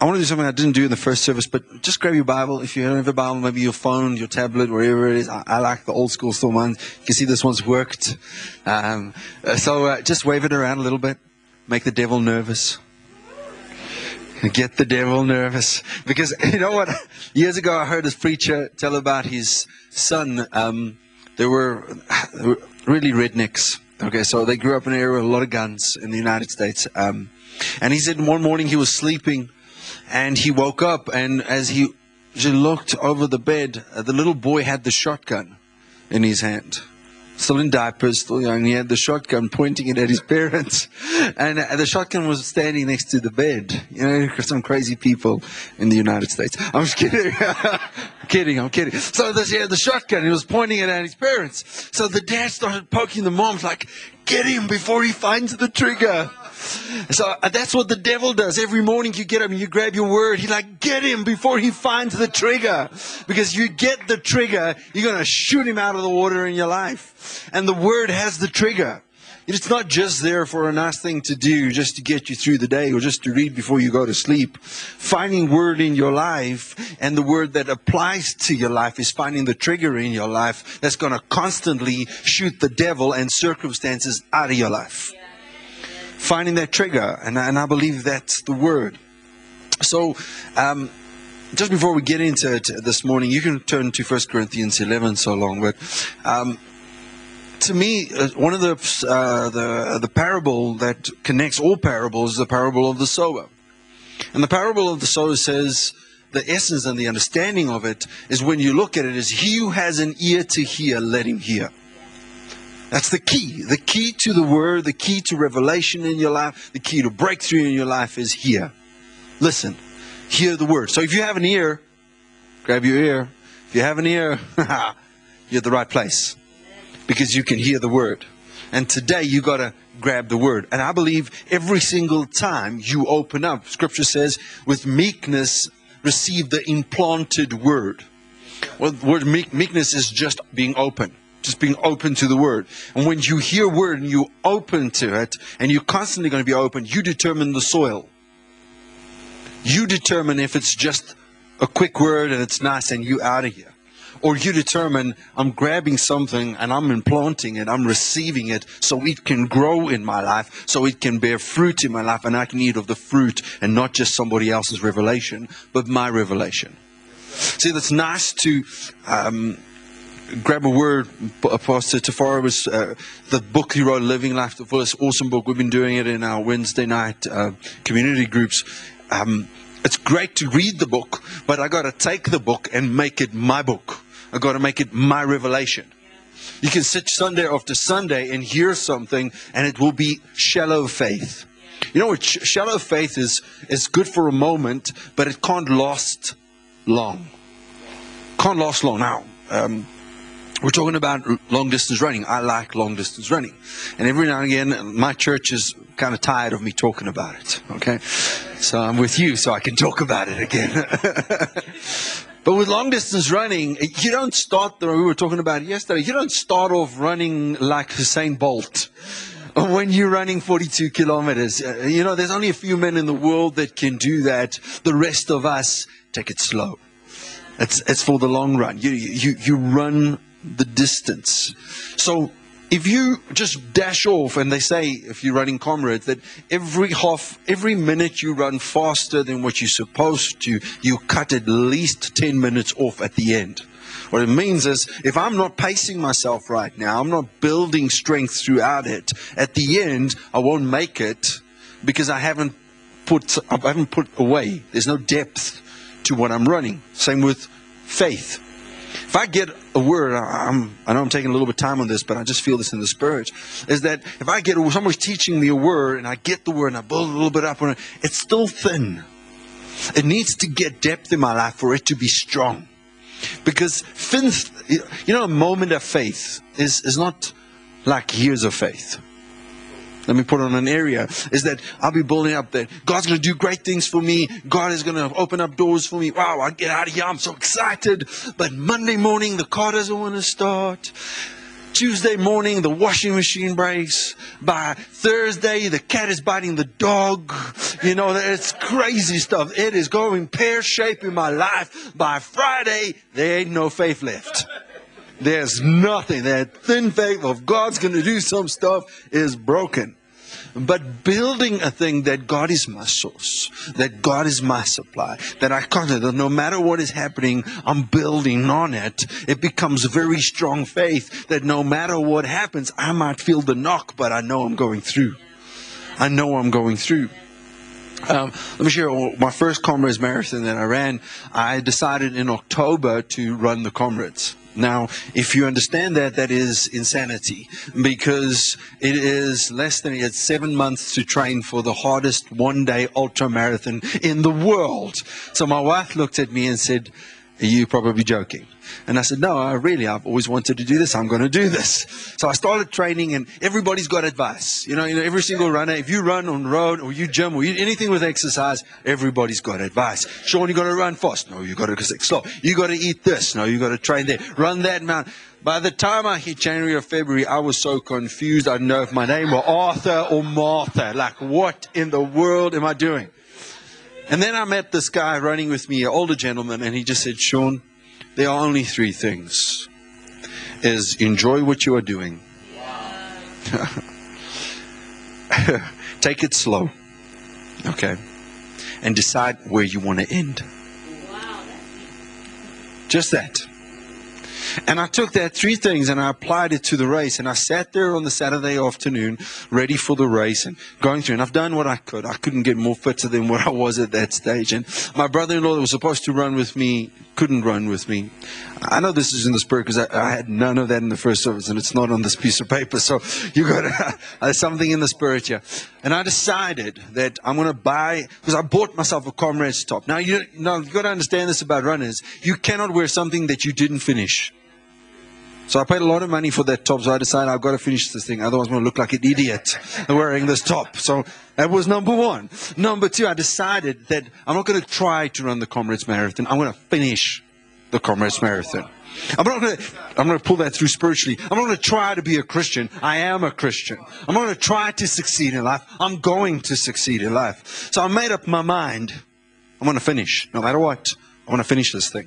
I want to do something I didn't do in the first service, but just grab your Bible. If you don't have a Bible, maybe your phone, your tablet, wherever it is. I, I like the old school still ones. You can see this one's worked. Um, uh, so uh, just wave it around a little bit. Make the devil nervous. Get the devil nervous. Because you know what? Years ago, I heard this preacher tell about his son. Um, they were really rednecks. Okay, so they grew up in an area with a lot of guns in the United States. Um, and he said one morning he was sleeping and he woke up, and as he looked over the bed, uh, the little boy had the shotgun in his hand. Still in diapers, still young. He had the shotgun pointing it at his parents. And uh, the shotgun was standing next to the bed. You know, some crazy people in the United States. I'm just kidding. I'm kidding, I'm kidding. So this, he had the shotgun. He was pointing it at his parents. So the dad started poking the moms like, get him before he finds the trigger. So uh, that's what the devil does. Every morning you get him, you grab your word. He like, get him before he finds the trigger. Because you get the trigger, you're going to shoot him out of the water in your life. And the word has the trigger. It's not just there for a nice thing to do, just to get you through the day or just to read before you go to sleep. Finding word in your life and the word that applies to your life is finding the trigger in your life that's going to constantly shoot the devil and circumstances out of your life finding that trigger, and, and I believe that's the word. So, um, just before we get into it this morning, you can turn to 1 Corinthians 11 so long, but um, to me, uh, one of the, uh, the, the parable that connects all parables is the parable of the sower. And the parable of the sower says, the essence and the understanding of it is when you look at it is he who has an ear to hear, let him hear. That's the key. The key to the word, the key to revelation in your life, the key to breakthrough in your life is here. Listen, hear the word. So if you have an ear, grab your ear. If you have an ear, you're at the right place because you can hear the word. And today you got to grab the word. And I believe every single time you open up, scripture says, with meekness, receive the implanted word. Well, the word meek, meekness is just being open just being open to the word. And when you hear word and you open to it, and you're constantly going to be open, you determine the soil. You determine if it's just a quick word and it's nice and you out of here. Or you determine I'm grabbing something and I'm implanting it, I'm receiving it so it can grow in my life, so it can bear fruit in my life, and I can eat of the fruit and not just somebody else's revelation, but my revelation. See, that's nice to um, grab a word, Pastor Tafara was uh, the book he wrote, Living Life to Fullest, awesome book. We've been doing it in our Wednesday night uh, community groups. Um, it's great to read the book, but I got to take the book and make it my book. I got to make it my revelation. You can sit Sunday after Sunday and hear something, and it will be shallow faith. You know what? Shallow faith is is good for a moment, but it can't last long. Can't last long. Now, um, we're talking about long distance running. I like long distance running. And every now and again, my church is kind of tired of me talking about it. Okay? So I'm with you so I can talk about it again. but with long distance running, you don't start, the, we were talking about yesterday, you don't start off running like Usain Bolt when you're running 42 kilometers. Uh, you know, there's only a few men in the world that can do that. The rest of us take it slow. It's, it's for the long run. You, you, you run the distance. So if you just dash off, and they say, if you're running comrades, that every half, every minute you run faster than what you're supposed to, you cut at least 10 minutes off at the end. What it means is, if I'm not pacing myself right now, I'm not building strength throughout it, at the end, I won't make it because I haven't put, I haven't put away. There's no depth to what I'm running. Same with faith. If I get a word, I'm, I know I'm taking a little bit of time on this, but I just feel this in the spirit, is that if I get someone's teaching me a word and I get the word and I build a little bit up on it, it's still thin. It needs to get depth in my life for it to be strong. Because thin, you know, a moment of faith is, is not like years of faith let me put on an area, is that I'll be building up that God's going to do great things for me. God is going to open up doors for me. Wow, I get out of here. I'm so excited. But Monday morning, the car doesn't want to start. Tuesday morning, the washing machine breaks. By Thursday, the cat is biting the dog. You know, it's crazy stuff. It is going pear shaped in my life. By Friday, there ain't no faith left. There's nothing. That thin faith of God's going to do some stuff is broken. But building a thing that God is my source, that God is my supply, that I can't, that no matter what is happening, I'm building on it. It becomes very strong faith that no matter what happens, I might feel the knock, but I know I'm going through. I know I'm going through. Um, let me share my first Comrades Marathon that I ran. I decided in October to run the Comrades. Now, if you understand that, that is insanity because it is less than it's seven months to train for the hardest one day ultra marathon in the world. So my wife looked at me and said, Are you probably joking? And I said, no, I really, I've always wanted to do this. I'm going to do this. So I started training and everybody's got advice. You know, you know, every single runner, if you run on road or you gym or you, anything with exercise, everybody's got advice. Sean, you got to run fast. No, you got to go slow. You got to eat this. No, you got to train there. Run that amount. By the time I hit January or February, I was so confused. I didn't know if my name were Arthur or Martha. Like, what in the world am I doing? And then I met this guy running with me, an older gentleman, and he just said, Sean, there are only three things. Is enjoy what you are doing. Take it slow okay and decide where you want to end just that and I took that three things and I applied it to the race. And I sat there on the Saturday afternoon, ready for the race and going through. And I've done what I could. I couldn't get more fitter than what I was at that stage. And my brother-in-law that was supposed to run with me couldn't run with me. I know this is in the spirit because I, I, had none of that in the first service, and it's not on this piece of paper. So you got there's something in the spirit here. And I decided that I'm going to buy because I bought myself a Comrades top. Now you, now you've got to understand this about runners. You cannot wear something that you didn't finish. So I paid a lot of money for that top. So I decided I've got to finish this thing. Otherwise, I'm going to look like an idiot wearing this top. So that was number one. Number two, I decided that I'm not going to try to run the Comrades Marathon. I'm going to finish the Comrades Marathon. I'm not going to, I'm going to pull that through spiritually. I'm not going to try to be a Christian. I am a Christian. I'm not going to try to succeed in life. I'm going to succeed in life. So I made up my mind. I'm going to finish. No matter what, I'm going to finish this thing.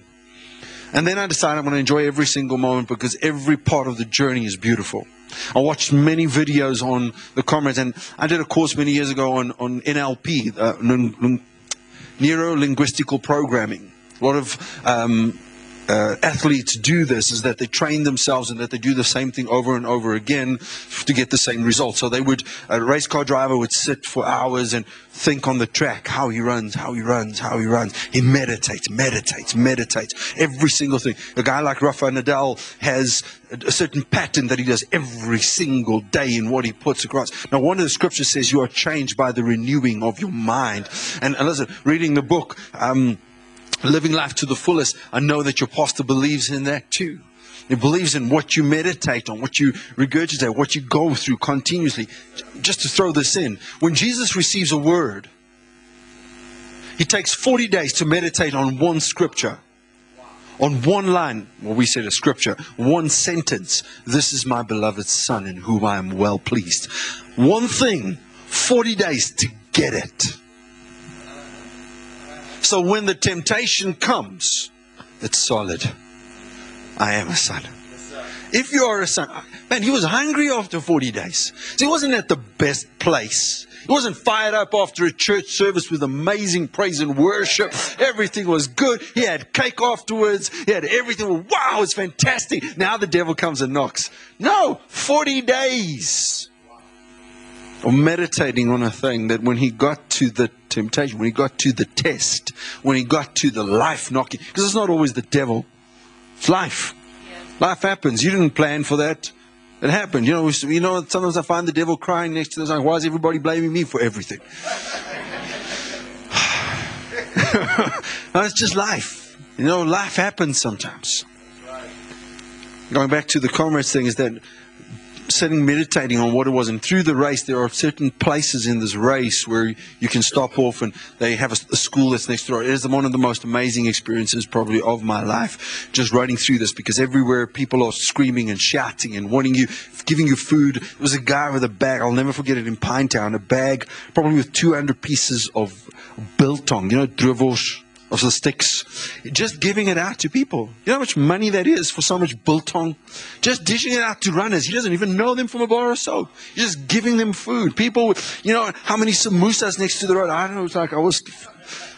And then I decided I'm going to enjoy every single moment because every part of the journey is beautiful. I watched many videos on the comrades, and I did a course many years ago on, on NLP, uh, neuro linguistical programming. A lot of um, uh, athletes do this is that they train themselves and that they do the same thing over and over again to get the same result. So they would, a race car driver would sit for hours and think on the track how he runs, how he runs, how he runs. He meditates, meditates, meditates. Every single thing. A guy like Rafa Nadal has a certain pattern that he does every single day in what he puts across. Now, one of the scriptures says you are changed by the renewing of your mind. And, and listen, reading the book, um, living life to the fullest, I know that your pastor believes in that too. He believes in what you meditate on, what you regurgitate, what you go through continuously. Just to throw this in, when Jesus receives a word, he takes 40 days to meditate on one scripture, on one line, what we said a scripture, one sentence. This is my beloved Son in whom I am well pleased. One thing, 40 days to get it. So when the temptation comes, it's solid. I am a son. If you are a son, man, he was hungry after 40 days. So he wasn't at the best place. He wasn't fired up after a church service with amazing praise and worship. Everything was good. He had cake afterwards. He had everything. Wow, it's fantastic. Now the devil comes and knocks. No, 40 days or meditating on a thing that when he got to the temptation, when he got to the test, when he got to the life knocking, because it's not always the devil, it's life. Life happens. You didn't plan for that. It happened. You know, you know. Sometimes I find the devil crying next to us. Like, why is everybody blaming me for everything? no, it's just life. You know, life happens sometimes. Going back to the comrades thing, is that sitting meditating on what it was. And through the race, there are certain places in this race where you can stop off and they have a, a school that's next door. It is one of the most amazing experiences probably of my life, just running through this because everywhere people are screaming and shouting and wanting you, giving you food. There was a guy with a bag, I'll never forget it in Pinetown, a bag probably with 200 pieces of biltong, you know, drivels of the sticks, just giving it out to people. You know how much money that is for so much biltong? Just dishing it out to runners. He doesn't even know them from a bar of soap. Just giving them food. People, you know, how many samosas next to the road? I don't know. It's like I was.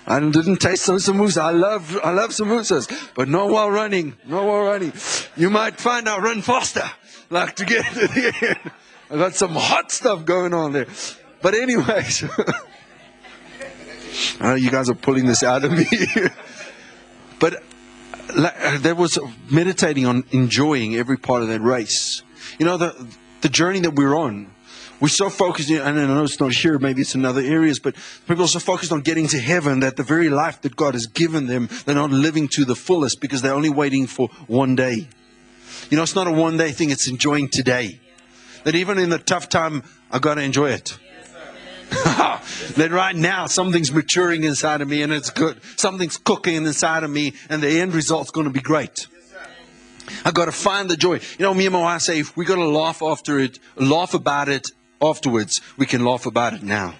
I didn't taste some samosa. I love, I love samosas, but not while running. Not while running. You might find out run faster, like to get to the end. I got some hot stuff going on there. But anyways. I know you guys are pulling this out of me. but uh, there was meditating on enjoying every part of that race. You know, the, the journey that we're on, we're so focused, and I know it's not here, maybe it's in other areas, but people are so focused on getting to heaven that the very life that God has given them, they're not living to the fullest because they're only waiting for one day. You know, it's not a one day thing, it's enjoying today. That even in the tough time, I got to enjoy it. that right now something's maturing inside of me and it's good. Something's cooking inside of me and the end result's going to be great. I've got to find the joy. You know, me and my wife say if we got to laugh after it, laugh about it afterwards, we can laugh about it now.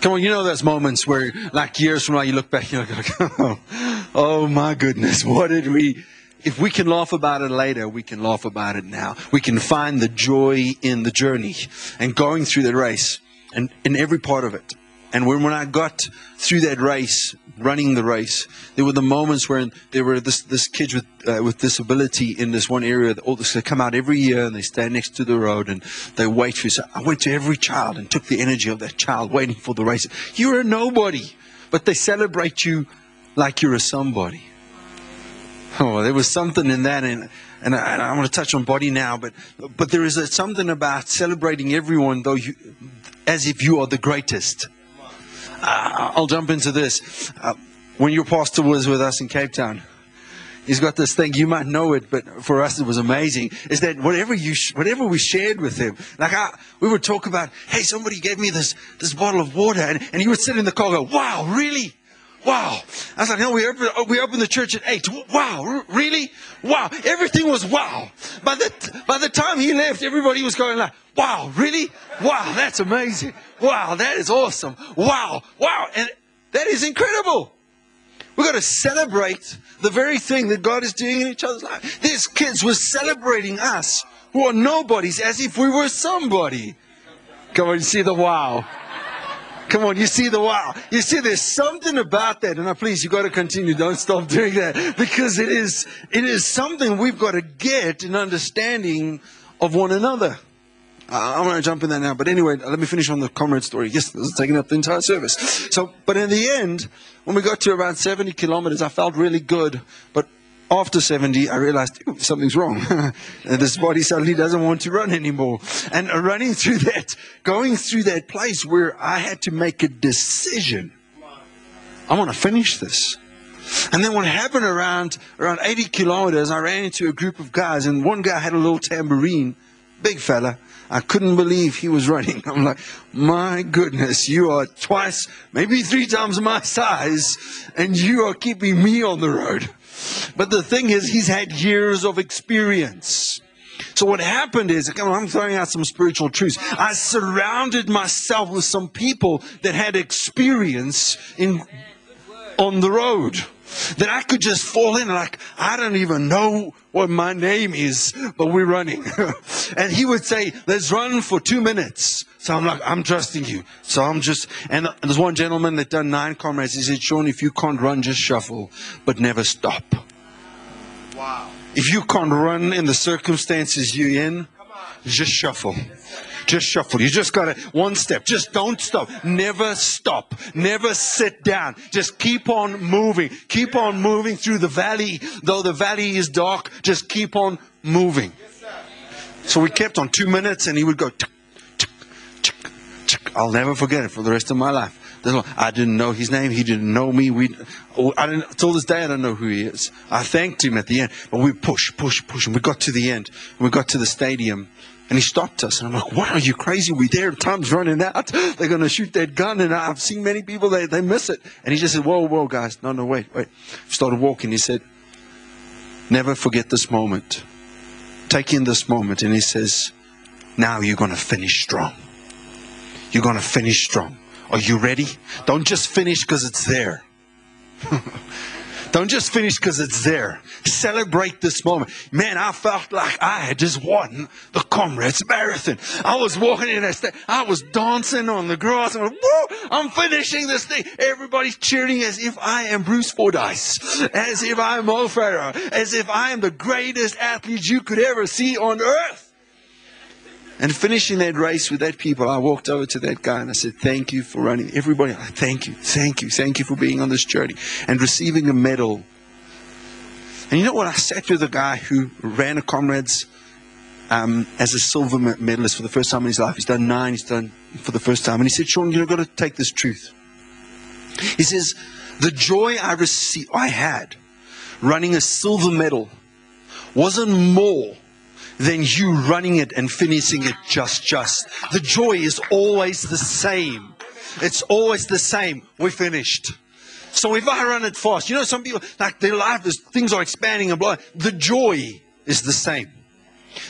Come on, you know those moments where, like years from now, you look back, and you're like, oh, oh my goodness, what did we if we can laugh about it later, we can laugh about it now. We can find the joy in the journey and going through the race and in every part of it. And when, when I got through that race, running the race, there were the moments when there were this, this kids with, uh, with disability in this one area. All this, they come out every year and they stand next to the road and they wait for you. So I went to every child and took the energy of that child waiting for the race. You're a nobody, but they celebrate you like you're a somebody. Oh, there was something in that, and and I, and I want to touch on body now, but but there is a, something about celebrating everyone, though you, as if you are the greatest. Uh, I'll jump into this. Uh, when your pastor was with us in Cape Town, he's got this thing. You might know it, but for us it was amazing. Is that whatever you whatever we shared with him, like I, we would talk about, hey, somebody gave me this this bottle of water, and, and he would sit in the car, go, wow, really? Wow. I was like, no, we opened, oh, we opened the church at 8. Wow. Really? Wow. Everything was wow. By the, by the time he left, everybody was going like, wow, really? Wow, that's amazing. Wow, that is awesome. Wow. Wow. And that is incredible. We've got to celebrate the very thing that God is doing in each other's life. These kids were celebrating us who are nobodies as if we were somebody. Come on, see the wow. Come on, you see the wow. You see, there's something about that. And now, please, you got to continue. Don't stop doing that because it is, it is something we've got to get an understanding of one another. I'm going to jump in there now. But anyway, let me finish on the comrade story. Yes, this is taking up the entire service. So, but in the end, when we got to around 70 kilometers, I felt really good. But after 70, I realized something's wrong. this body suddenly doesn't want to run anymore. And running through that, going through that place where I had to make a decision. I want to finish this. And then what happened around around 80 kilometers, I ran into a group of guys, and one guy had a little tambourine, big fella. I couldn't believe he was running. I'm like, my goodness, you are twice, maybe three times my size, and you are keeping me on the road. But the thing is, he's had years of experience. So what happened is, I'm throwing out some spiritual truths. I surrounded myself with some people that had experience in on the road. That I could just fall in like, I don't even know what my name is, but we're running. and he would say, let's run for two minutes. So I'm like, I'm trusting you. So I'm just, and there's one gentleman that done nine comrades. He said, Sean, if you can't run, just shuffle, but never stop. Wow. If you can't run in the circumstances you're in, just shuffle. Just shuffle. You just got to one step. Just don't stop. Never stop. Never sit down. Just keep on moving. Keep on moving through the valley. Though the valley is dark, just keep on moving. So we kept on two minutes and he would go. I'll never forget it for the rest of my life. I didn't know his name. He didn't know me. We, oh, I didn't, till this day, I don't know who he is. I thanked him at the end, but we push, push, push, and we got to the end. We got to the stadium, and he stopped us. And I'm like, what are you crazy? We're there. Time's running out. They're going to shoot that gun. And I've seen many people, they, they miss it. And he just said, whoa, whoa, guys. No, no, wait, wait. Started walking. He said, never forget this moment. Take in this moment. And he says, now you're going to finish strong. You're going to finish strong. Are you ready? Don't just finish because it's there. Don't just finish because it's there. Celebrate this moment. Man, I felt like I had just won the Comrades Marathon. I was walking in that. I was dancing on the grass. I'm I'm finishing this thing. Everybody's cheering as if I am Bruce Fordyce, as if I'm Mo Farah, as if I am the greatest athlete you could ever see on earth. And finishing that race with that people, I walked over to that guy and I said, Thank you for running. Everybody, thank you, thank you, thank you for being on this journey and receiving a medal. And you know what? I sat with a guy who ran a comrades um, as a silver medalist for the first time in his life. He's done nine, he's done for the first time. And he said, Sean, you've got to take this truth. He says, The joy I received, I had running a silver medal wasn't more than you running it and finishing it just just. The joy is always the same. It's always the same. We finished. So if I run it fast, you know, some people, like their life is, things are expanding and blah. The joy is the same.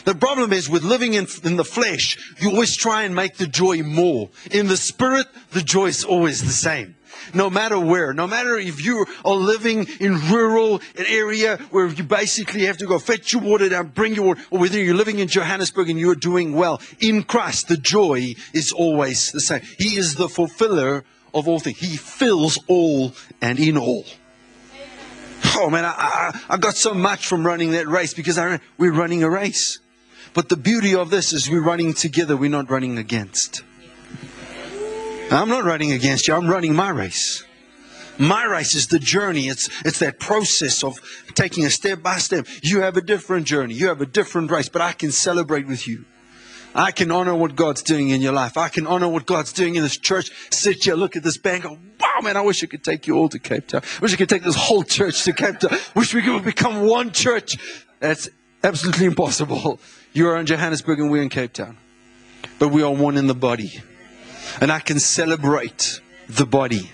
The problem is with living in, in the flesh, you always try and make the joy more. In the spirit, the joy is always the same no matter where, no matter if you are living in rural an area where you basically have to go fetch your water down, bring your water, or whether you're living in Johannesburg and you're doing well. In Christ, the joy is always the same. He is the fulfiller of all things. He fills all and in all. Oh man, I, I, I got so much from running that race because I, we're running a race. But the beauty of this is we're running together, we're not running against. I'm not running against you. I'm running my race. My race is the journey. It's, it's that process of taking a step by step. You have a different journey. You have a different race, but I can celebrate with you. I can honor what God's doing in your life. I can honor what God's doing in this church. Sit here, look at this bank. Go, wow, man, I wish I could take you all to Cape Town. I wish I could take this whole church to Cape Town. Wish we could become one church. That's absolutely impossible. You are in Johannesburg and we're in Cape Town. But we are one in the body and I can celebrate the body.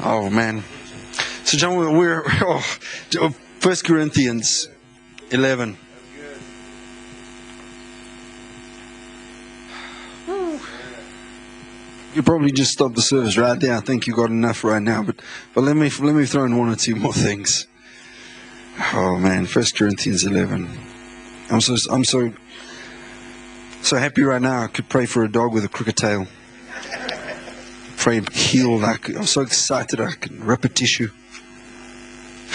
Oh man. So John, we're oh, First Corinthians 11. You probably just stop the service right there. I think you got enough right now, but but let me let me throw in one or two more things. Oh man, First Corinthians 11. I'm so I'm so so happy right now. I could pray for a dog with a crooked tail frame healed. I am so excited I can rip a tissue.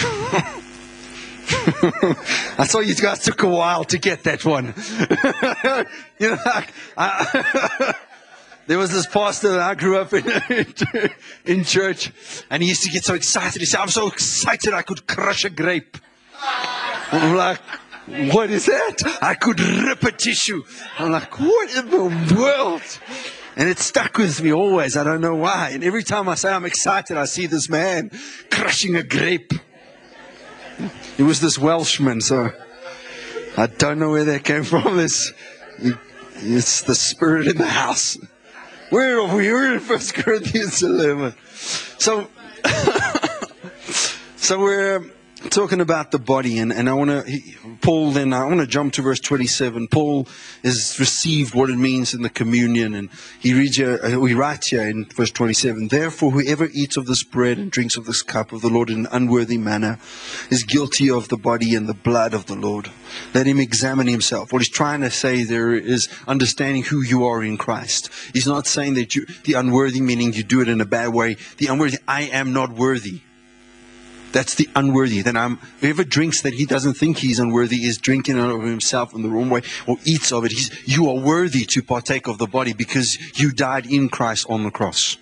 I saw you guys took a while to get that one. you know, I, there was this pastor that I grew up in, in church, and he used to get so excited. He said, I'm so excited I could crush a grape. I'm like, what is that? I could rip a tissue. I'm like, what in the world? And it stuck with me always. I don't know why. And every time I say I'm excited, I see this man crushing a grape. He was this Welshman, so I don't know where that came from. This, it's the spirit in the house. Where are we? We're in First Corinthians 11. So, so we're talking about the body, and, and I want to, Paul, then I want to jump to verse 27. Paul has received what it means in the communion, and he reads here, uh, he writes here in verse 27 Therefore, whoever eats of this bread and drinks of this cup of the Lord in an unworthy manner is guilty of the body and the blood of the Lord. Let him examine himself. What he's trying to say there is understanding who you are in Christ. He's not saying that you, the unworthy meaning you do it in a bad way. The unworthy, I am not worthy. That's the unworthy. Then I'm, whoever drinks that he doesn't think he's unworthy is drinking of himself in the wrong way or eats of it. He's, you are worthy to partake of the body because you died in Christ on the cross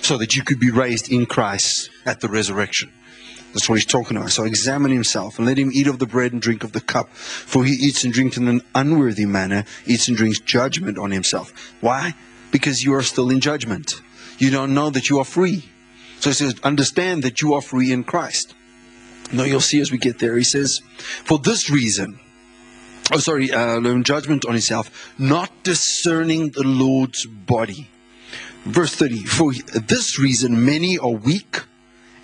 so that you could be raised in Christ at the resurrection. That's what he's talking about. So examine himself and let him eat of the bread and drink of the cup. For he eats and drinks in an unworthy manner, eats and drinks judgment on himself. Why? Because you are still in judgment. You don't know that you are free. So he says, understand that you are free in Christ. No, you'll see as we get there. He says, for this reason, oh, sorry, uh, judgment on himself, not discerning the Lord's body. Verse 30, for this reason many are weak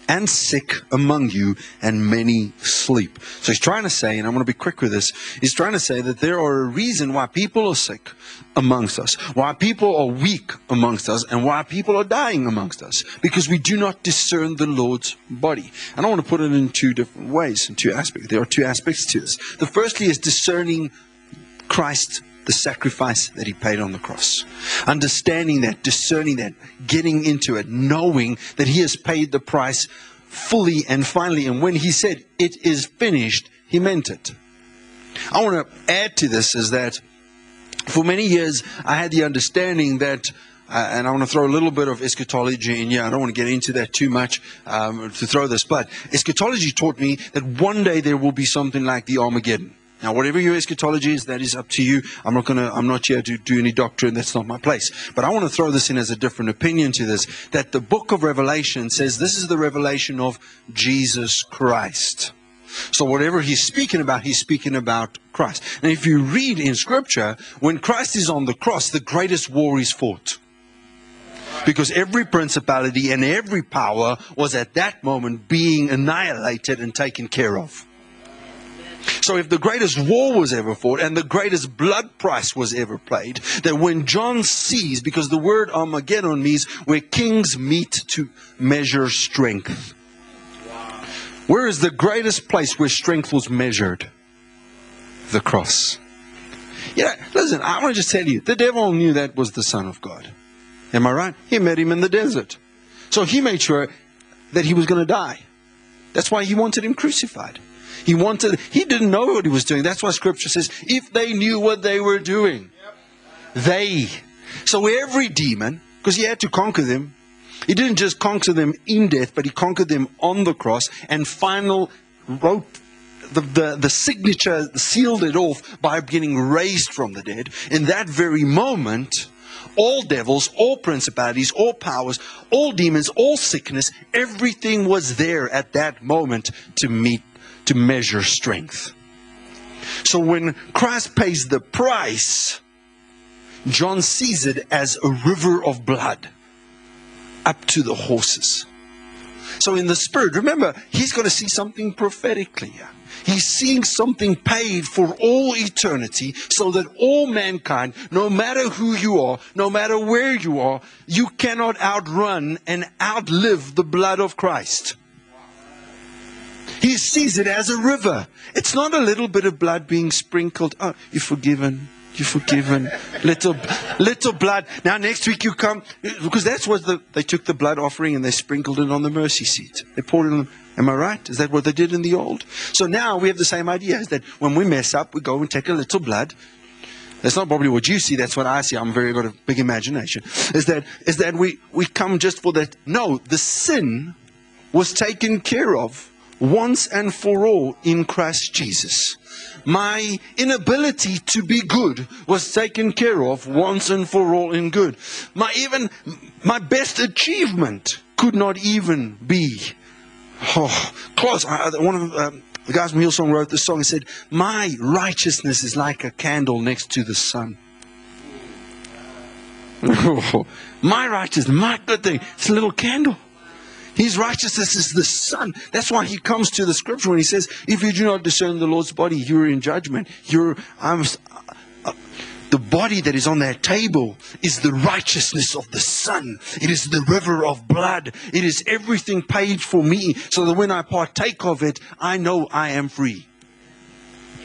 and sick among you, and many sleep. So he's trying to say, and I'm going to be quick with this, he's trying to say that there are a reason why people are sick amongst us, why people are weak amongst us, and why people are dying amongst us, because we do not discern the Lord's body. And I want to put it in two different ways, in two aspects. There are two aspects to this. The firstly is discerning Christ the sacrifice that he paid on the cross. Understanding that, discerning that, getting into it, knowing that he has paid the price fully and finally. And when he said, it is finished, he meant it. I want to add to this is that for many years I had the understanding that uh, and I want to throw a little bit of eschatology in here. I don't want to get into that too much um, to throw this, but eschatology taught me that one day there will be something like the Armageddon. Now, whatever your eschatology is, that is up to you. I'm not going to, I'm not here to do any doctrine. That's not my place. But I want to throw this in as a different opinion to this, that the book of Revelation says this is the revelation of Jesus Christ. So whatever he's speaking about, he's speaking about Christ. And if you read in scripture, when Christ is on the cross, the greatest war is fought. Because every principality and every power was at that moment being annihilated and taken care of. So if the greatest war was ever fought and the greatest blood price was ever paid, that when John sees, because the word Armageddon means where kings meet to measure strength. Where is the greatest place where strength was measured? The cross. Yeah, listen, I want to just tell you, the devil knew that was the Son of God. Am I right? He met him in the desert. So he made sure that he was going to die. That's why he wanted him crucified. He wanted, he didn't know what he was doing. That's why scripture says, if they knew what they were doing, they. So every demon, because he had to conquer them, he didn't just conquer them in death, but he conquered them on the cross and final wrote the, the, the signature, sealed it off by getting raised from the dead. In that very moment, all devils, all principalities, all powers, all demons, all sickness, everything was there at that moment to meet to measure strength. So when Christ pays the price, John sees it as a river of blood up to the horses. So in the spirit, remember, he's going to see something prophetically. He's seeing something paid for all eternity so that all mankind, no matter who you are, no matter where you are, you cannot outrun and outlive the blood of Christ. He sees it as a river. It's not a little bit of blood being sprinkled. Oh, you're forgiven. You're forgiven. little, little blood. Now next week you come because that's what the, they took the blood offering and they sprinkled it on the mercy seat. They poured it on. Am I right? Is that what they did in the old? So now we have the same idea: is that when we mess up, we go and take a little blood. That's not probably what you see. That's what I see. I'm very got a big imagination. Is that is that we we come just for that? No, the sin was taken care of once and for all in Christ Jesus. My inability to be good was taken care of once and for all in good. My even my best achievement could not even be oh, close. I, one of um, the guys from Hillsong wrote this song and said, "My righteousness is like a candle next to the sun." my righteousness, my good thing, it's a little candle. His righteousness is the Son. That's why he comes to the scripture when he says, If you do not discern the Lord's body, you're in judgment. You're, I'm, uh, the body that is on that table is the righteousness of the Son. It is the river of blood. It is everything paid for me so that when I partake of it, I know I am free.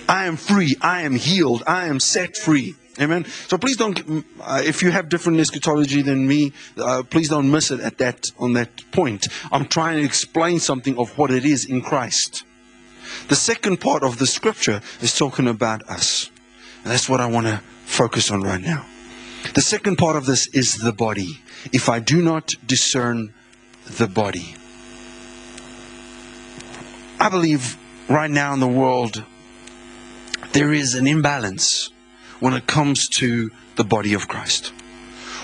I am free. I am healed. I am set free. Amen. So please don't, uh, if you have different eschatology than me, uh, please don't miss it at that, on that point. I'm trying to explain something of what it is in Christ. The second part of the scripture is talking about us. And that's what I want to focus on right now. The second part of this is the body. If I do not discern the body. I believe right now in the world, there is an imbalance when it comes to the body of Christ.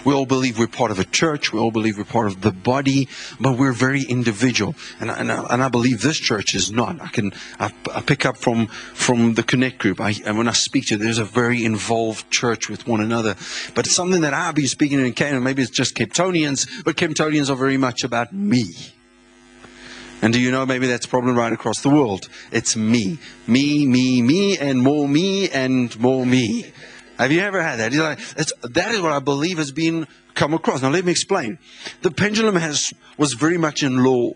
We all believe we're part of a church. We all believe we're part of the body, but we're very individual. And, and, I, and I believe this church is not. I can I, I pick up from from the Connect group. I, and when I speak to, there's a very involved church with one another. But it's something that I'll be speaking in Canada. Maybe it's just Capetonians, but Capetonians are very much about me. And do you know maybe that's a problem right across the world? It's me. Me, me, me, and more me, and more me. Have you ever had that? Like, that is what I believe has been come across. Now let me explain. The pendulum has was very much in law.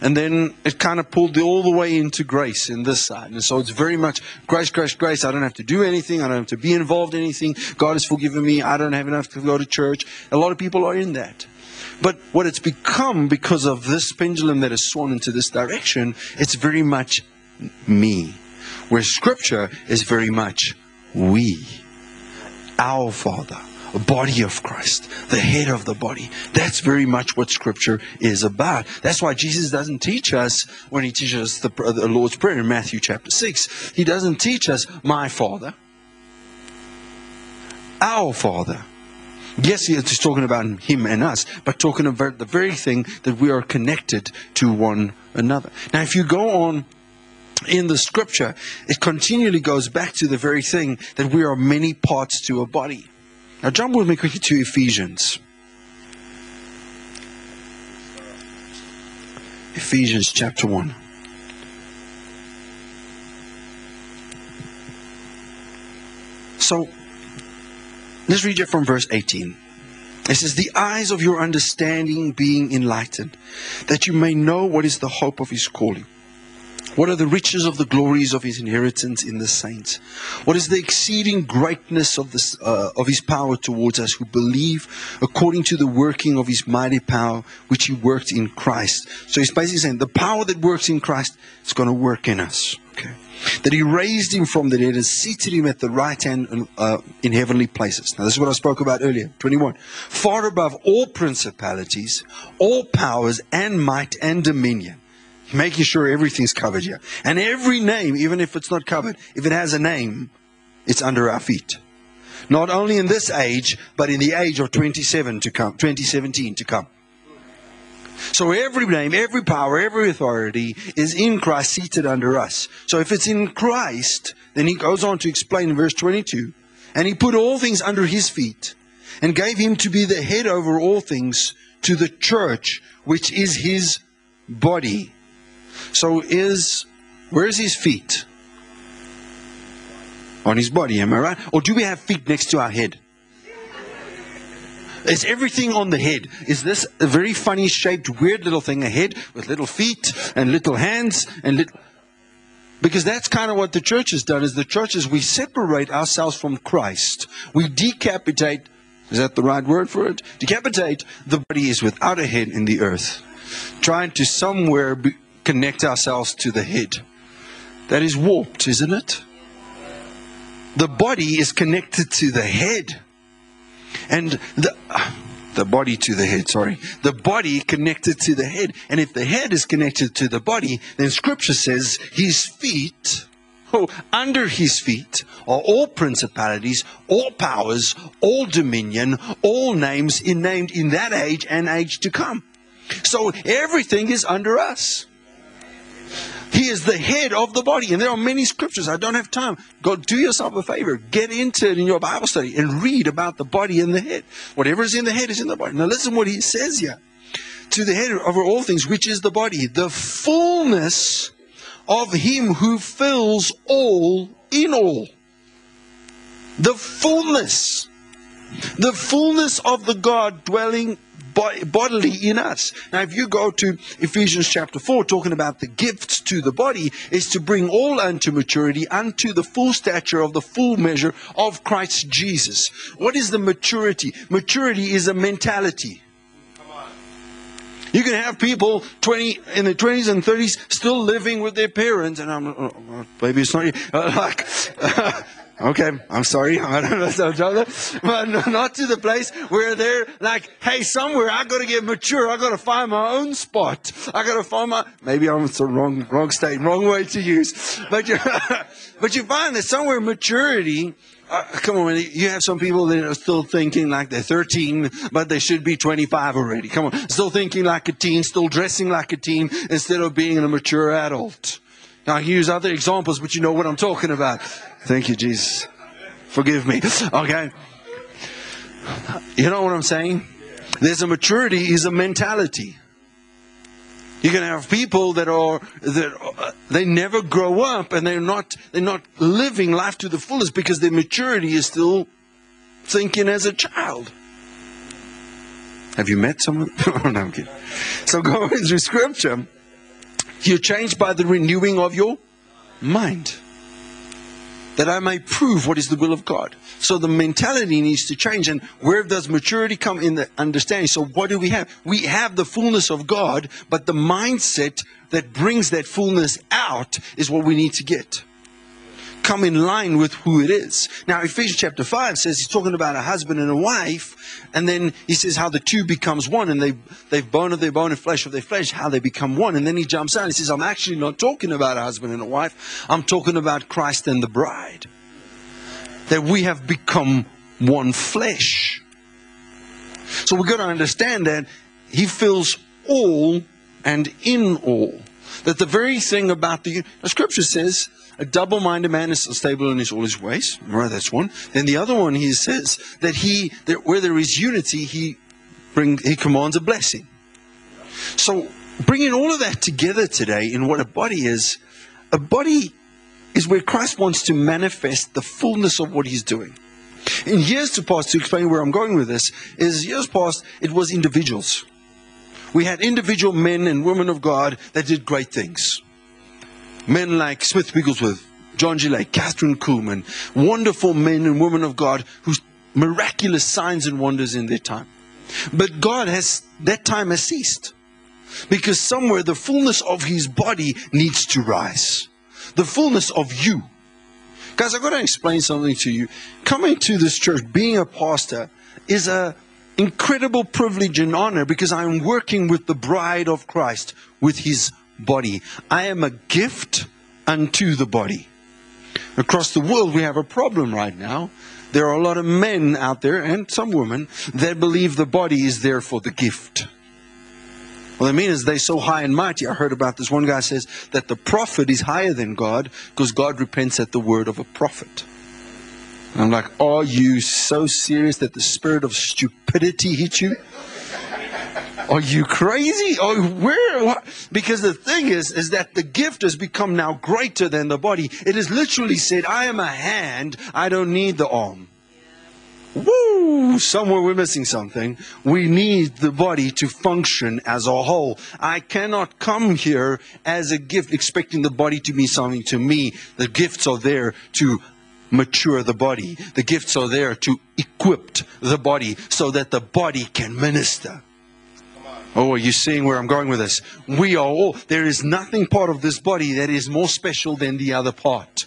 And then it kind of pulled the, all the way into grace in this side. And so it's very much grace, grace, grace. I don't have to do anything. I don't have to be involved in anything. God has forgiven me. I don't have enough to go to church. A lot of people are in that. But what it's become because of this pendulum that has swung into this direction, it's very much me. Where scripture is very much we, our Father, a body of Christ, the head of the body. That's very much what Scripture is about. That's why Jesus doesn't teach us when He teaches the, the Lord's Prayer in Matthew chapter 6. He doesn't teach us, my Father, our Father. Yes, he's talking about him and us, but talking about the very thing that we are connected to one another. Now, if you go on in the scripture, it continually goes back to the very thing that we are many parts to a body. Now, jump with me quickly to Ephesians. Ephesians chapter 1. So, let's read it from verse 18. It says, The eyes of your understanding being enlightened, that you may know what is the hope of his calling what are the riches of the glories of his inheritance in the saints? What is the exceeding greatness of, this, uh, of his power towards us who believe according to the working of his mighty power which he worked in Christ? So he's basically saying the power that works in Christ is going to work in us. Okay? That he raised him from the dead and seated him at the right hand uh, in heavenly places. Now, this is what I spoke about earlier. 21. Far above all principalities, all powers, and might and dominion making sure everything's covered here. And every name, even if it's not covered, if it has a name, it's under our feet. Not only in this age, but in the age of 27 to come, 2017 to come. So every name, every power, every authority is in Christ seated under us. So if it's in Christ, then he goes on to explain in verse 22, and he put all things under his feet and gave him to be the head over all things to the church, which is his body so is where's his feet? On his body, am I right? Or do we have feet next to our head? Is everything on the head? Is this a very funny shaped, weird little thing, a head with little feet and little hands and little. Because that's kind of what the church has done is the church is we separate ourselves from Christ. We decapitate, is that the right word for it? Decapitate, the body is without a head in the earth. Trying to somewhere be, connect ourselves to the head. That is warped, isn't it? The body is connected to the head. And the, the body to the head, sorry. The body connected to the head. And if the head is connected to the body, then scripture says his feet, oh, under his feet are all principalities, all powers, all dominion, all names in, named in that age and age to come. So everything is under us. He is the head of the body. And there are many scriptures. I don't have time. Go do yourself a favor. Get into it in your Bible study and read about the body and the head. Whatever is in the head is in the body. Now listen what he says here. To the head over all things, which is the body, the fullness of him who fills all in all. The fullness. The fullness of the God dwelling bodily in us. Now, if you go to Ephesians chapter 4, talking about the gifts to the body, is to bring all unto maturity, unto the full stature of the full measure of Christ Jesus. What is the maturity? Maturity is a mentality. You can have people 20 in the 20s and 30s still living with their parents, and I'm uh, maybe it's not uh, like. Uh, Okay, I'm sorry. I don't know, but not to the place where they're like, hey, somewhere I got to get mature. I got to find my own spot. I got to find my. Maybe I'm the wrong, wrong state, wrong way to use. But you, but you find that somewhere maturity. Uh, come on, you have some people that are still thinking like they're 13, but they should be 25 already. Come on, still thinking like a teen, still dressing like a teen instead of being a mature adult. I can use other examples, but you know what I'm talking about. Thank you, Jesus. Forgive me. Okay. You know what I'm saying? There's a maturity is a mentality. You can have people that are that uh, they never grow up and they're not they're not living life to the fullest because their maturity is still thinking as a child. Have you met someone? no, I'm kidding. So going through scripture, you're changed by the renewing of your mind that I may prove what is the will of God. So the mentality needs to change. And where does maturity come in the understanding? So what do we have? We have the fullness of God, but the mindset that brings that fullness out is what we need to get come in line with who it is. Now, Ephesians chapter 5 says he's talking about a husband and a wife, and then he says how the two becomes one, and they, they've bone of their bone and flesh of their flesh, how they become one. And then he jumps out and he says, I'm actually not talking about a husband and a wife, I'm talking about Christ and the bride. That we have become one flesh. So we've got to understand that he fills all and in all. That the very thing about the, the scripture says a double-minded man is unstable in his, all his ways. Right, that's one. Then the other one, he says that he, that where there is unity, he bring, he commands a blessing. So bringing all of that together today in what a body is, a body is where Christ wants to manifest the fullness of what he's doing. In years to past, to explain where I'm going with this, is years past, it was individuals. We had individual men and women of God that did great things men like Smith Wigglesworth, John G. Lake, Kathryn Kuhlman, wonderful men and women of God whose miraculous signs and wonders in their time. But God has, that time has ceased. Because somewhere the fullness of his body needs to rise. The fullness of you. Guys, I've got to explain something to you. Coming to this church, being a pastor, is an incredible privilege and honor because I'm working with the bride of Christ, with his body. I am a gift unto the body. Across the world, we have a problem right now. There are a lot of men out there, and some women, that believe the body is there for the gift. Well, I mean is they so high and mighty. I heard about this. One guy says that the prophet is higher than God because God repents at the word of a prophet. And I'm like, are you so serious that the spirit of stupidity hit you? Are you crazy? Oh, where? What? Because the thing is, is that the gift has become now greater than the body. It is literally said, I am a hand, I don't need the arm. Woo! Somewhere we're missing something. We need the body to function as a whole. I cannot come here as a gift expecting the body to be something to me. The gifts are there to mature the body. The gifts are there to equip the body so that the body can minister. Oh, are you seeing where I'm going with this? We are all, there is nothing part of this body that is more special than the other part.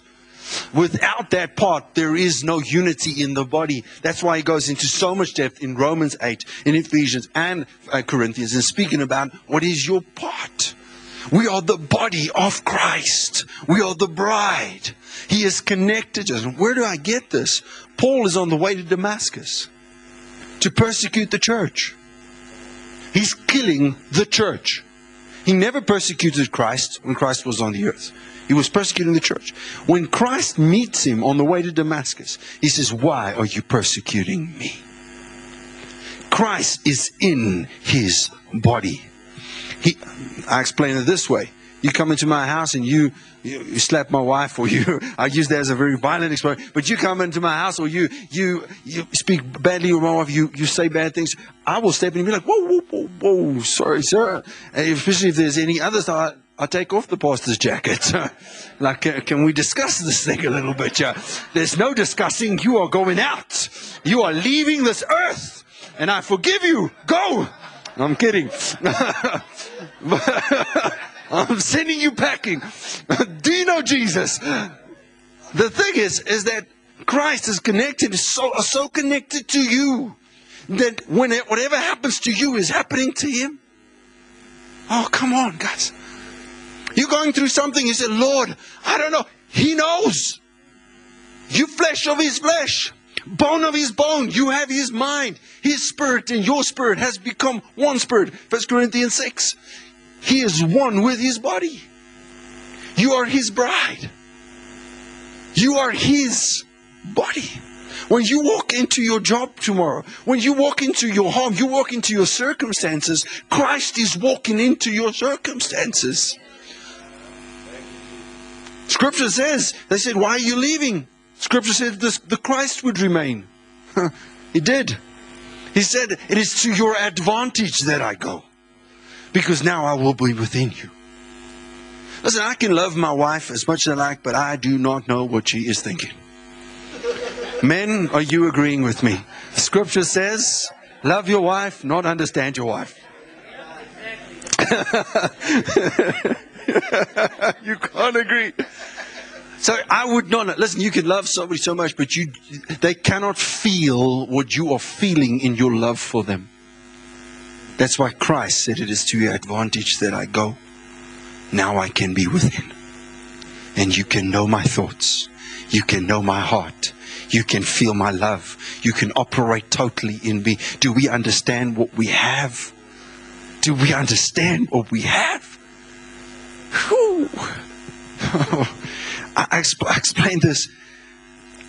Without that part, there is no unity in the body. That's why he goes into so much depth in Romans 8, in Ephesians, and uh, Corinthians, and speaking about what is your part. We are the body of Christ. We are the bride. He has connected us. Where do I get this? Paul is on the way to Damascus to persecute the church. He's killing the church. He never persecuted Christ when Christ was on the earth. He was persecuting the church. When Christ meets him on the way to Damascus, he says, Why are you persecuting me? Christ is in his body. He, I explain it this way. You come into my house and you you, you slap my wife or you, I use that as a very violent expression, but you come into my house or you, you, you speak badly of my wife, you, you say bad things, I will step in and be like, whoa, whoa, whoa, whoa, sorry, sir. And especially if there's any others, I, I take off the pastor's jacket. like, can we discuss this thing a little bit? Yeah. There's no discussing. You are going out. You are leaving this earth. And I forgive you. Go. I'm kidding. I'm sending you packing. Do you know Jesus? The thing is, is that Christ is connected, so, so connected to you that when it, whatever happens to you is happening to him. Oh, come on, guys. You're going through something. You say, Lord, I don't know. He knows. You flesh of his flesh, bone of his bone. You have his mind. His spirit and your spirit has become one spirit. First Corinthians 6. He is one with his body. You are his bride. You are his body. When you walk into your job tomorrow, when you walk into your home, you walk into your circumstances, Christ is walking into your circumstances. Scripture says, they said, Why are you leaving? Scripture said this, the Christ would remain. he did. He said, It is to your advantage that I go, because now I will be within you. Listen, I can love my wife as much as I like, but I do not know what she is thinking. Men, are you agreeing with me? The Scripture says, love your wife, not understand your wife. you can't agree. So I would not listen. You can love somebody so much, but you they cannot feel what you are feeling in your love for them. That's why Christ said, "It is to your advantage that I go. Now I can be within, and you can know my thoughts. You can know my heart. You can feel my love. You can operate totally in me. Do we understand what we have? Do we understand what we have? Whew. I, I, I explained this.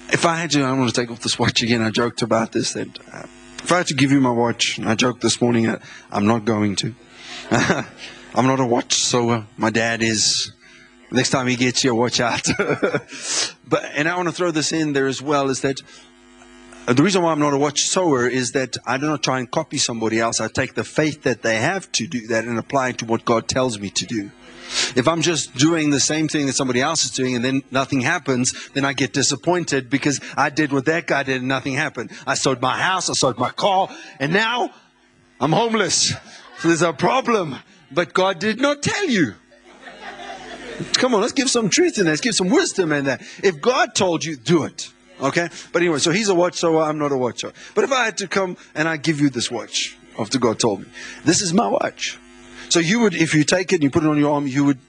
If I had to, I want to take off this watch again. I joked about this. That uh, if I had to give you my watch, I joked this morning. I'm not going to. I'm not a watch sower. My dad is. Next time he gets you, watch out. but and I want to throw this in there as well is that uh, the reason why I'm not a watch sower is that I do not try and copy somebody else. I take the faith that they have to do that and apply it to what God tells me to do. If I'm just doing the same thing that somebody else is doing and then nothing happens, then I get disappointed because I did what that guy did and nothing happened. I sold my house, I sold my car, and now I'm homeless. So there's a problem. But God did not tell you. Come on, let's give some truth in that. Let's give some wisdom in that. If God told you, do it. Okay? But anyway, so he's a watcher, I'm not a watcher. But if I had to come and I give you this watch after God told me, this is my watch. So you would, if you take it and you put it on your arm, you would,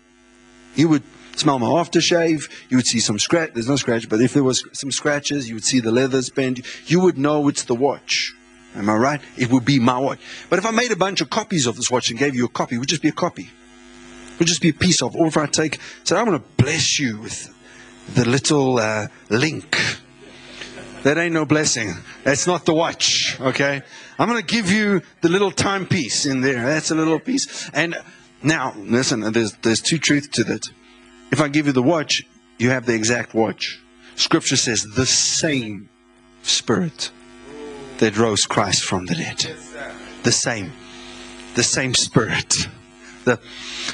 you would smell my aftershave. You would see some scratch. There's no scratch, but if there was some scratches, you would see the leathers bent. You would know it's the watch. Am I right? It would be my watch. But if I made a bunch of copies of this watch and gave you a copy, it would just be a copy. It would just be a piece of. Or if I take, said, I'm going to bless you with the little uh, link that ain't no blessing. That's not the watch, okay? I'm going to give you the little timepiece in there. That's a little piece. And now, listen, there's, there's two truths to that. If I give you the watch, you have the exact watch. Scripture says the same spirit that rose Christ from the dead. The same. The same spirit. The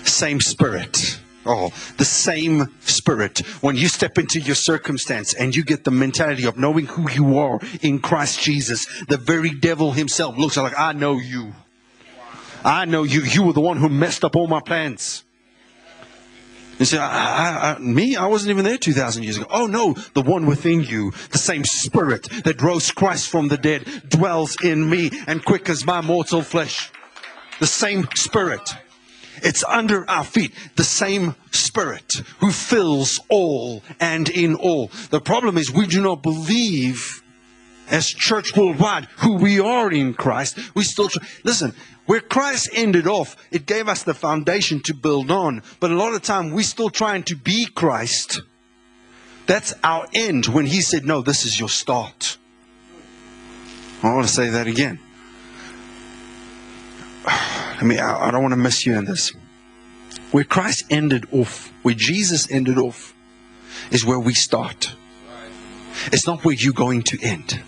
same spirit Oh, the same spirit. When you step into your circumstance and you get the mentality of knowing who you are in Christ Jesus, the very devil himself looks like, I know you. I know you. You were the one who messed up all my plans. You say, I, I, I, me? I wasn't even there 2,000 years ago. Oh no, the one within you, the same spirit that rose Christ from the dead dwells in me and quickens my mortal flesh. The same spirit. It's under our feet. The same Spirit who fills all and in all. The problem is we do not believe as church worldwide who we are in Christ. We still, try. listen, where Christ ended off, it gave us the foundation to build on. But a lot of time we're still trying to be Christ. That's our end when he said, no, this is your start. I want to say that again. I mean, I, I don't want to miss you in this. Where Christ ended off, where Jesus ended off, is where we start. It's not where you're going to end.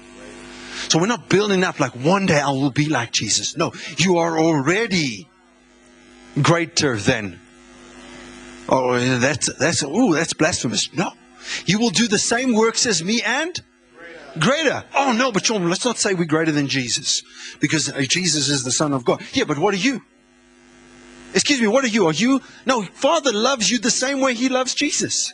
So we're not building up like one day I will be like Jesus. No, you are already greater than. Oh, that's that's oh, that's blasphemous. No, you will do the same works as me and greater. Oh no, but John, let's not say we're greater than Jesus because uh, Jesus is the Son of God. Yeah, but what are you? Excuse me, what are you? Are you? No, Father loves you the same way He loves Jesus.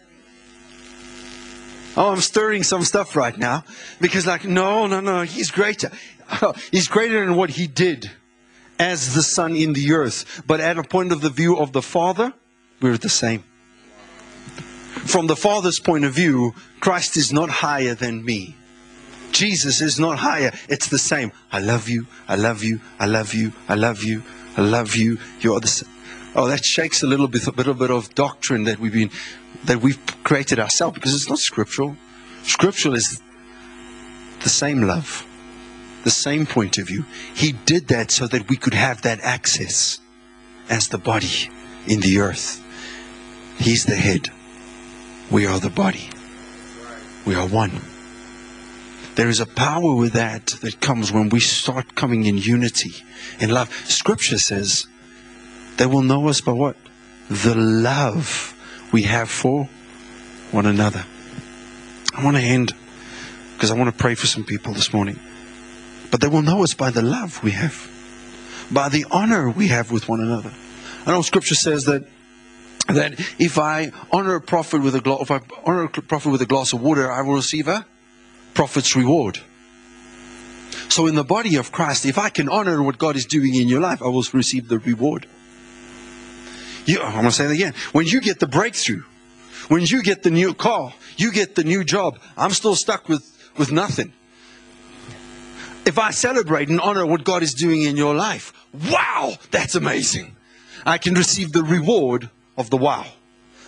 Oh, I'm stirring some stuff right now because, like, no, no, no, he's greater. He's greater than what he did as the Son in the earth. But at a point of the view of the Father, we're the same. From the Father's point of view, Christ is not higher than me. Jesus is not higher. It's the same. I love you. I love you. I love you. I love you. I love you. You're the same. Oh, that shakes a little bit, a little bit of doctrine that we've been, that we've created ourselves because it's not scriptural. Scriptural is the same love, the same point of view. He did that so that we could have that access as the body in the earth. He's the head. We are the body. We are one. There is a power with that that comes when we start coming in unity, in love. Scripture says they will know us by what? The love we have for one another. I want to end because I want to pray for some people this morning. But they will know us by the love we have, by the honor we have with one another. I know Scripture says that that if I honor a prophet with a glass, if I honor a prophet with a glass of water, I will receive a prophet's reward. So in the body of Christ, if I can honor what God is doing in your life, I will receive the reward. You, I'm going to say it again. When you get the breakthrough, when you get the new car, you get the new job, I'm still stuck with, with nothing. If I celebrate and honor what God is doing in your life, wow, that's amazing. I can receive the reward of the wow.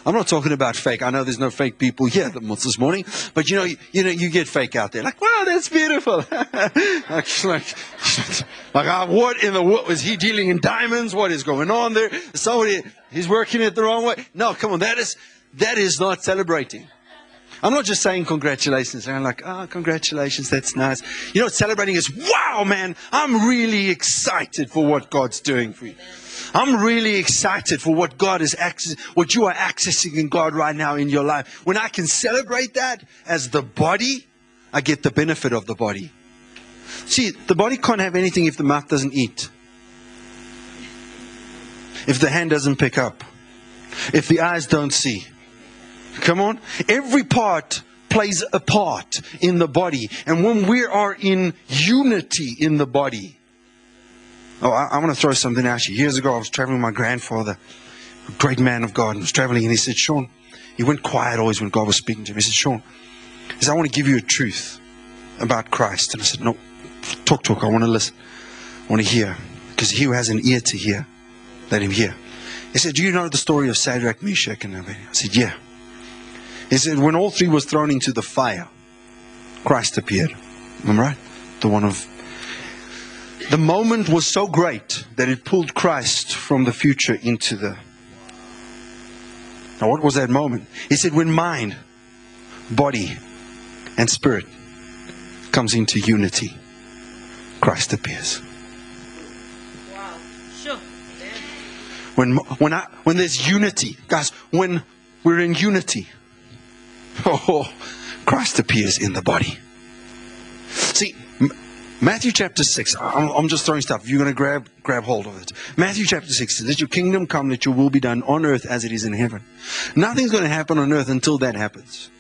I'm not talking about fake. I know there's no fake people here this morning, but you know, you, you know, you get fake out there. Like, wow, that's beautiful. like, like, like uh, what in the world is he dealing in diamonds? What is going on there? Somebody, he's working it the wrong way. No, come on, that is that is not celebrating. I'm not just saying congratulations. I'm like, oh, congratulations, that's nice. You know, celebrating is, wow, man, I'm really excited for what God's doing for you. I'm really excited for what God is access, what you are accessing in God right now in your life. When I can celebrate that as the body, I get the benefit of the body. See, the body can't have anything if the mouth doesn't eat. If the hand doesn't pick up. If the eyes don't see. Come on. Every part plays a part in the body. And when we are in unity in the body, Oh, I, I want to throw something at you. Years ago, I was traveling with my grandfather, a great man of God, and was traveling, and he said, Sean, he went quiet always when God was speaking to him. He said, Sean, he said, I want to give you a truth about Christ. And I said, No, talk, talk. I want to listen. I want to hear. Because he who has an ear to hear, let him hear. He said, Do you know the story of Shadrach, Meshach, and Abednego? I said, Yeah. He said, When all three was thrown into the fire, Christ appeared. Am I right? The one of the moment was so great that it pulled Christ from the future into the. Now, what was that moment? He said, when mind, body, and spirit comes into unity, Christ appears. Wow, sure. When, when, I, when there's unity, guys, when we're in unity, oh, Christ appears in the body. See, Matthew chapter 6, I'm, I'm just throwing stuff. You're going to grab, grab hold of it. Matthew chapter 6 says, Let your kingdom come, let your will be done on earth as it is in heaven. Nothing's going to happen on earth until that happens.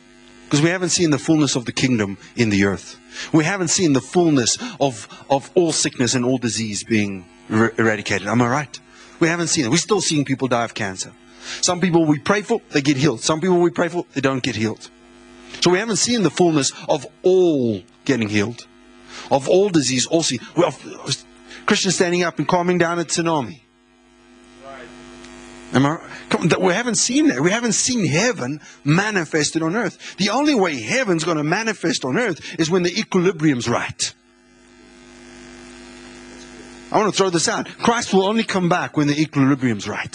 Because we haven't seen the fullness of the kingdom in the earth. We haven't seen the fullness of, of all sickness and all disease being er- eradicated. Am I right? We haven't seen it. We're still seeing people die of cancer. Some people we pray for, they get healed. Some people we pray for, they don't get healed. So we haven't seen the fullness of all getting healed of all disease, also well, Christians standing up and calming down a tsunami. Am I, we haven't seen that. We haven't seen heaven manifested on earth. The only way heaven's going to manifest on earth is when the equilibrium's right. I want to throw this out. Christ will only come back when the equilibrium's right.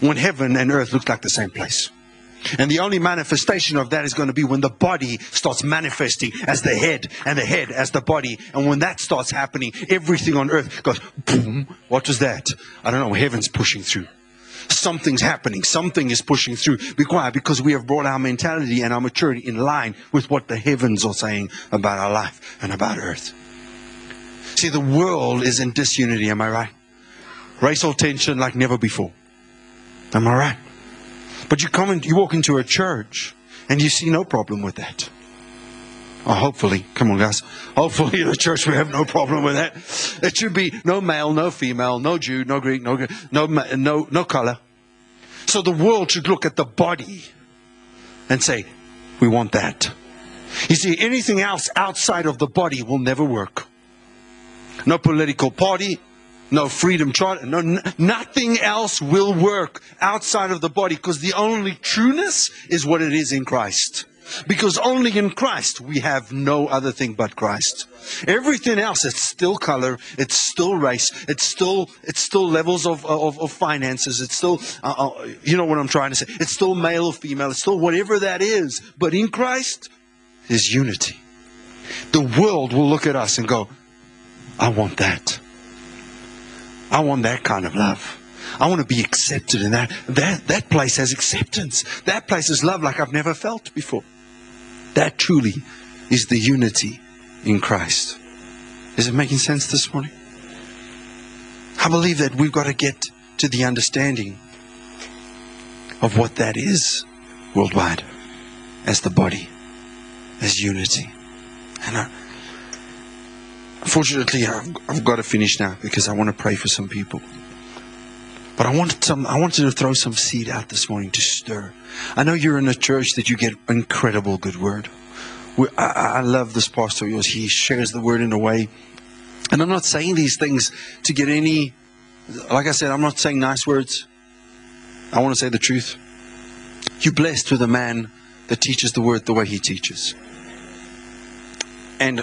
When heaven and earth look like the same place. And the only manifestation of that is going to be when the body starts manifesting as the head and the head as the body. And when that starts happening, everything on earth goes boom. What was that? I don't know. Heaven's pushing through. Something's happening. Something is pushing through. Be quiet Because we have brought our mentality and our maturity in line with what the heavens are saying about our life and about earth. See, the world is in disunity. Am I right? Racial tension like never before. Am I right? But you come and you walk into a church And you see no problem with that. Oh, hopefully, come on, guys. Hopefully, in the church we have no problem with that. It should be no male, no female, no Jew, no Greek, no no no no color. So the world should look at the body and say, "We want that." You see, anything else outside of the body will never work. No political party, no freedom charter, no nothing else will work outside of the body because the only trueness is what it is in Christ. Because only in Christ we have no other thing but Christ. Everything else, it's still color, it's still race, it's still it's still levels of of, of finances, it's still uh, uh, you know what I'm trying to say. It's still male or female, it's still whatever that is. But in Christ, is unity. The world will look at us and go, "I want that. I want that kind of love." I want to be accepted in that. That that place has acceptance. That place is love like I've never felt before. That truly is the unity in Christ. Is it making sense this morning? I believe that we've got to get to the understanding of what that is worldwide as the body, as unity. And I, unfortunately, I've, I've got to finish now because I want to pray for some people. But I wanted some, I wanted to throw some seed out this morning to stir. I know you're in a church that you get incredible good word. We, I, I love this pastor of yours. He shares the word in a way. And I'm not saying these things to get any, like I said, I'm not saying nice words. I want to say the truth. You're blessed with a man that teaches the word the way he teaches. And,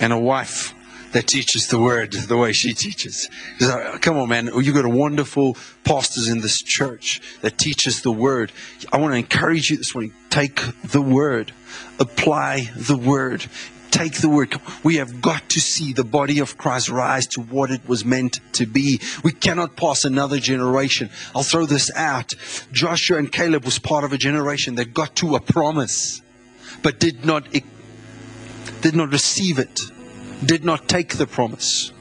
and a wife that teaches the word the way she teaches. Come on, man. You've got wonderful pastors in this church that teaches the word. I want to encourage you this morning. Take the word. Apply the word. Take the word. We have got to see the body of Christ rise to what it was meant to be. We cannot pass another generation. I'll throw this out. Joshua and Caleb was part of a generation that got to a promise, but did not did not receive it did not take the promise.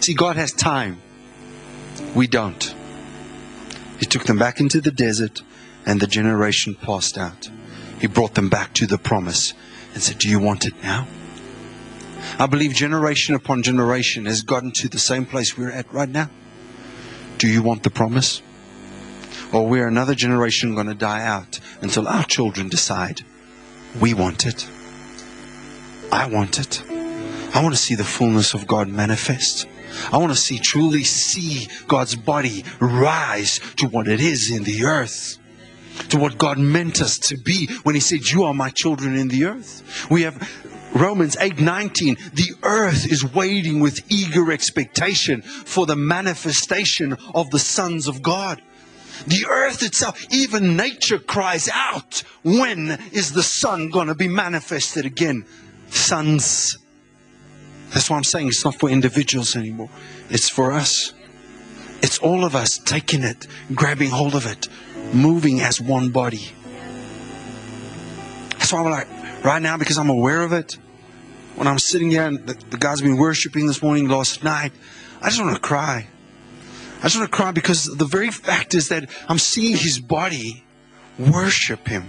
See, God has time. We don't. He took them back into the desert, and the generation passed out. He brought them back to the promise and said, Do you want it now? I believe generation upon generation has gotten to the same place we're at right now. Do you want the promise? Or we're another generation going to die out until our children decide we want it. I want it. I want to see the fullness of God manifest. I want to see, truly see God's body rise to what it is in the earth. To what God meant us to be when He said, You are my children in the earth. We have Romans 8:19 the earth is waiting with eager expectation for the manifestation of the sons of God. The earth itself, even nature cries out, when is the sun going to be manifested again? Sons that's why I'm saying it's not for individuals anymore. It's for us. It's all of us taking it, grabbing hold of it, moving as one body. That's why I'm like, right now, because I'm aware of it, when I'm sitting here and the, the guy's been worshiping this morning, last night, I just want to cry. I just want to cry because the very fact is that I'm seeing his body worship him.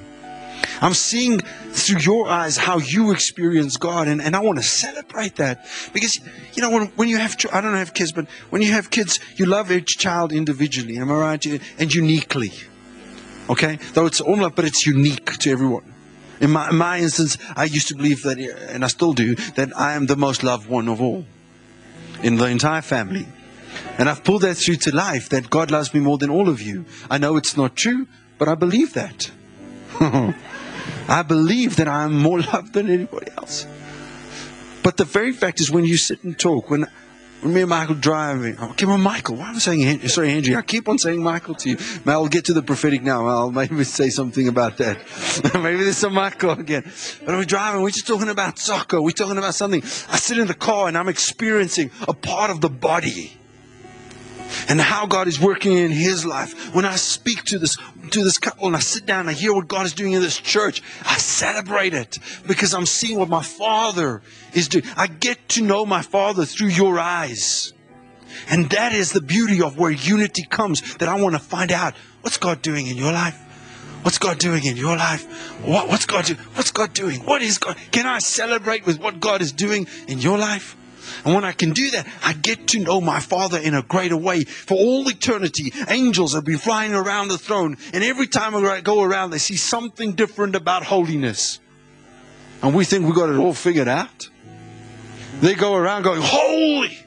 I'm seeing through your eyes how you experience God, and, and I want to celebrate that because you know when, when you have I don't have kids, but when you have kids, you love each child individually. Am I right? And uniquely, okay? Though it's all love, but it's unique to everyone. In my, in my instance, I used to believe that, and I still do, that I am the most loved one of all in the entire family. And I've pulled that through to life that God loves me more than all of you. I know it's not true, but I believe that. I believe that I'm more loved than anybody else. But the very fact is, when you sit and talk, when, when me and Michael driving, oh, come on, Michael. Why am I saying sorry, Angie? I keep on saying Michael to you. I'll get to the prophetic now. I'll maybe say something about that. maybe there's some Michael again. But we're driving. We're just talking about soccer. We're talking about something. I sit in the car and I'm experiencing a part of the body and how God is working in his life. When I speak to this to this couple and I sit down and I hear what God is doing in this church, I celebrate it because I'm seeing what my Father is doing. I get to know my Father through your eyes. And that is the beauty of where unity comes that I want to find out what's God doing in your life? What's God doing in your life? What, what's God do, What's God doing? What is God? Can I celebrate with what God is doing in your life? And when I can do that, I get to know my Father in a greater way. For all eternity, angels have been flying around the throne. And every time I go around, they see something different about holiness. And we think we got it all figured out. They go around going, Holy!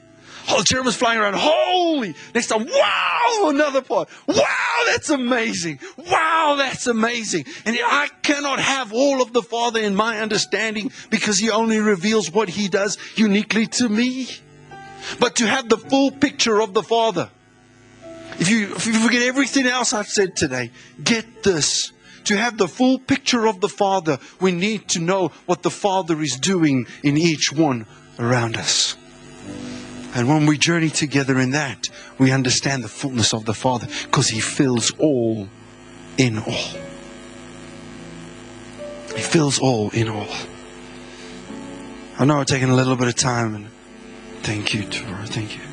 Oh, the cherubim's flying around. Holy! Next time, wow! Another part. Wow, that's amazing. Wow, that's amazing. And I cannot have all of the Father in my understanding because He only reveals what He does uniquely to me. But to have the full picture of the Father, if you, if you forget everything else I've said today, get this. To have the full picture of the Father, we need to know what the Father is doing in each one around us. And when we journey together in that, we understand the fullness of the Father because He fills all in all. He fills all in all. I know I've taken a little bit of time and thank you, Tora. Thank you.